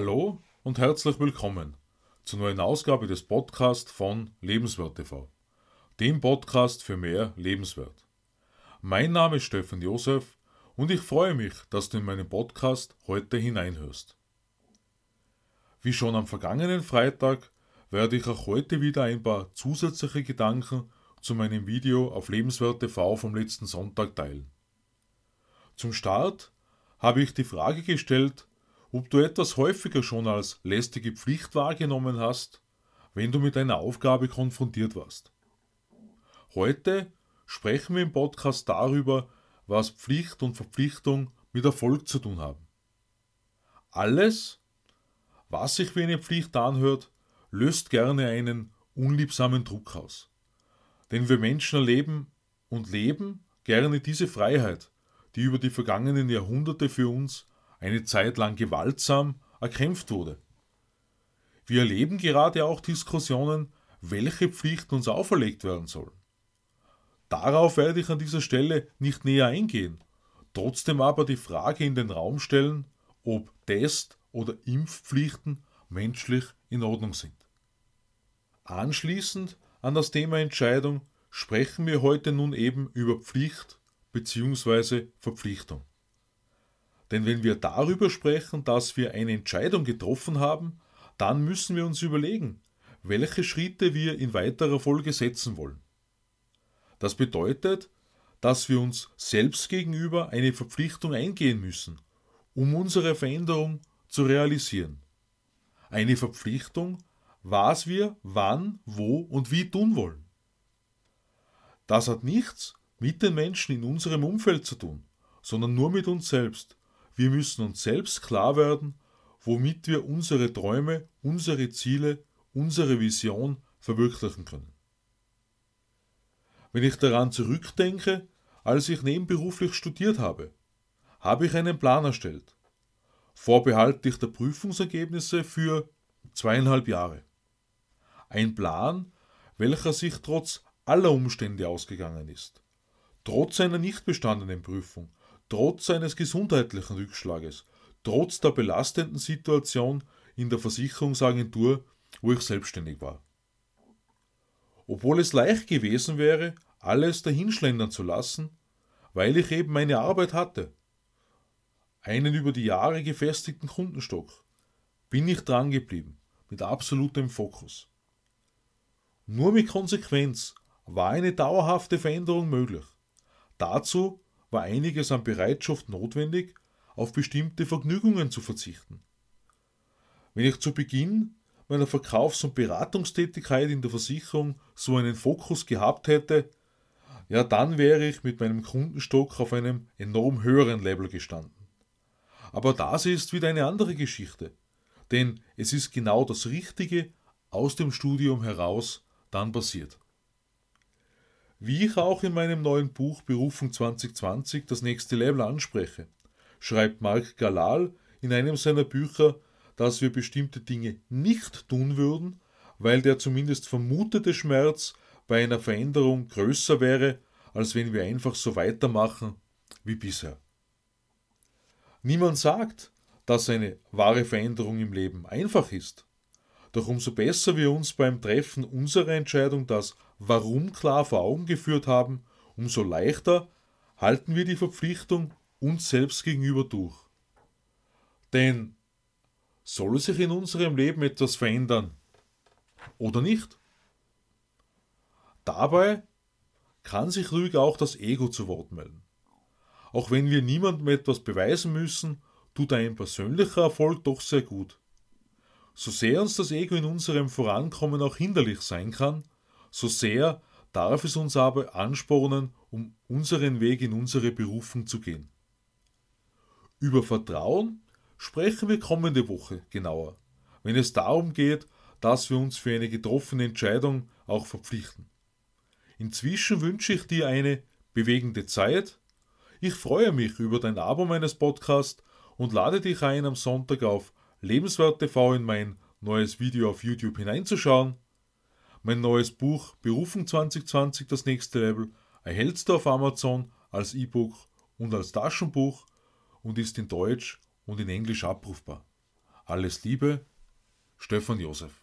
Hallo und herzlich willkommen zur neuen Ausgabe des Podcasts von Lebenswert TV, dem Podcast für mehr Lebenswert. Mein Name ist Stefan Josef und ich freue mich, dass du in meinen Podcast heute hineinhörst. Wie schon am vergangenen Freitag werde ich auch heute wieder ein paar zusätzliche Gedanken zu meinem Video auf Lebenswert TV vom letzten Sonntag teilen. Zum Start habe ich die Frage gestellt, ob du etwas häufiger schon als lästige Pflicht wahrgenommen hast, wenn du mit einer Aufgabe konfrontiert warst. Heute sprechen wir im Podcast darüber, was Pflicht und Verpflichtung mit Erfolg zu tun haben. Alles, was sich wie eine Pflicht anhört, löst gerne einen unliebsamen Druck aus. Denn wir Menschen erleben und leben gerne diese Freiheit, die über die vergangenen Jahrhunderte für uns eine Zeit lang gewaltsam erkämpft wurde. Wir erleben gerade auch Diskussionen, welche Pflichten uns auferlegt werden sollen. Darauf werde ich an dieser Stelle nicht näher eingehen, trotzdem aber die Frage in den Raum stellen, ob Test- oder Impfpflichten menschlich in Ordnung sind. Anschließend an das Thema Entscheidung sprechen wir heute nun eben über Pflicht bzw. Verpflichtung. Denn wenn wir darüber sprechen, dass wir eine Entscheidung getroffen haben, dann müssen wir uns überlegen, welche Schritte wir in weiterer Folge setzen wollen. Das bedeutet, dass wir uns selbst gegenüber eine Verpflichtung eingehen müssen, um unsere Veränderung zu realisieren. Eine Verpflichtung, was wir wann, wo und wie tun wollen. Das hat nichts mit den Menschen in unserem Umfeld zu tun, sondern nur mit uns selbst. Wir müssen uns selbst klar werden, womit wir unsere Träume, unsere Ziele, unsere Vision verwirklichen können. Wenn ich daran zurückdenke, als ich nebenberuflich studiert habe, habe ich einen Plan erstellt, vorbehaltlich der Prüfungsergebnisse für zweieinhalb Jahre. Ein Plan, welcher sich trotz aller Umstände ausgegangen ist, trotz einer nicht bestandenen Prüfung, trotz eines gesundheitlichen Rückschlages, trotz der belastenden Situation in der Versicherungsagentur, wo ich selbstständig war. Obwohl es leicht gewesen wäre, alles dahinschlendern zu lassen, weil ich eben meine Arbeit hatte, einen über die Jahre gefestigten Kundenstock, bin ich dran geblieben, mit absolutem Fokus. Nur mit Konsequenz war eine dauerhafte Veränderung möglich. Dazu war einiges an Bereitschaft notwendig, auf bestimmte Vergnügungen zu verzichten. Wenn ich zu Beginn meiner Verkaufs- und Beratungstätigkeit in der Versicherung so einen Fokus gehabt hätte, ja, dann wäre ich mit meinem Kundenstock auf einem enorm höheren Level gestanden. Aber das ist wieder eine andere Geschichte, denn es ist genau das Richtige aus dem Studium heraus dann passiert. Wie ich auch in meinem neuen Buch Berufung 2020 das nächste Level anspreche, schreibt Marc Galal in einem seiner Bücher, dass wir bestimmte Dinge nicht tun würden, weil der zumindest vermutete Schmerz bei einer Veränderung größer wäre, als wenn wir einfach so weitermachen wie bisher. Niemand sagt, dass eine wahre Veränderung im Leben einfach ist. Doch umso besser wir uns beim Treffen unserer Entscheidung das Warum klar vor Augen geführt haben, umso leichter halten wir die Verpflichtung uns selbst gegenüber durch. Denn soll sich in unserem Leben etwas verändern oder nicht? Dabei kann sich ruhig auch das Ego zu Wort melden. Auch wenn wir niemandem etwas beweisen müssen, tut ein persönlicher Erfolg doch sehr gut. So sehr uns das Ego in unserem Vorankommen auch hinderlich sein kann, so sehr darf es uns aber anspornen, um unseren Weg in unsere Berufung zu gehen. Über Vertrauen sprechen wir kommende Woche genauer, wenn es darum geht, dass wir uns für eine getroffene Entscheidung auch verpflichten. Inzwischen wünsche ich dir eine bewegende Zeit. Ich freue mich über dein Abo meines Podcasts und lade dich ein, am Sonntag auf Lebenswert TV in mein neues Video auf YouTube hineinzuschauen. Mein neues Buch Berufung 2020, das nächste Level, erhältst du auf Amazon als E-Book und als Taschenbuch und ist in Deutsch und in Englisch abrufbar. Alles Liebe, Stefan Josef.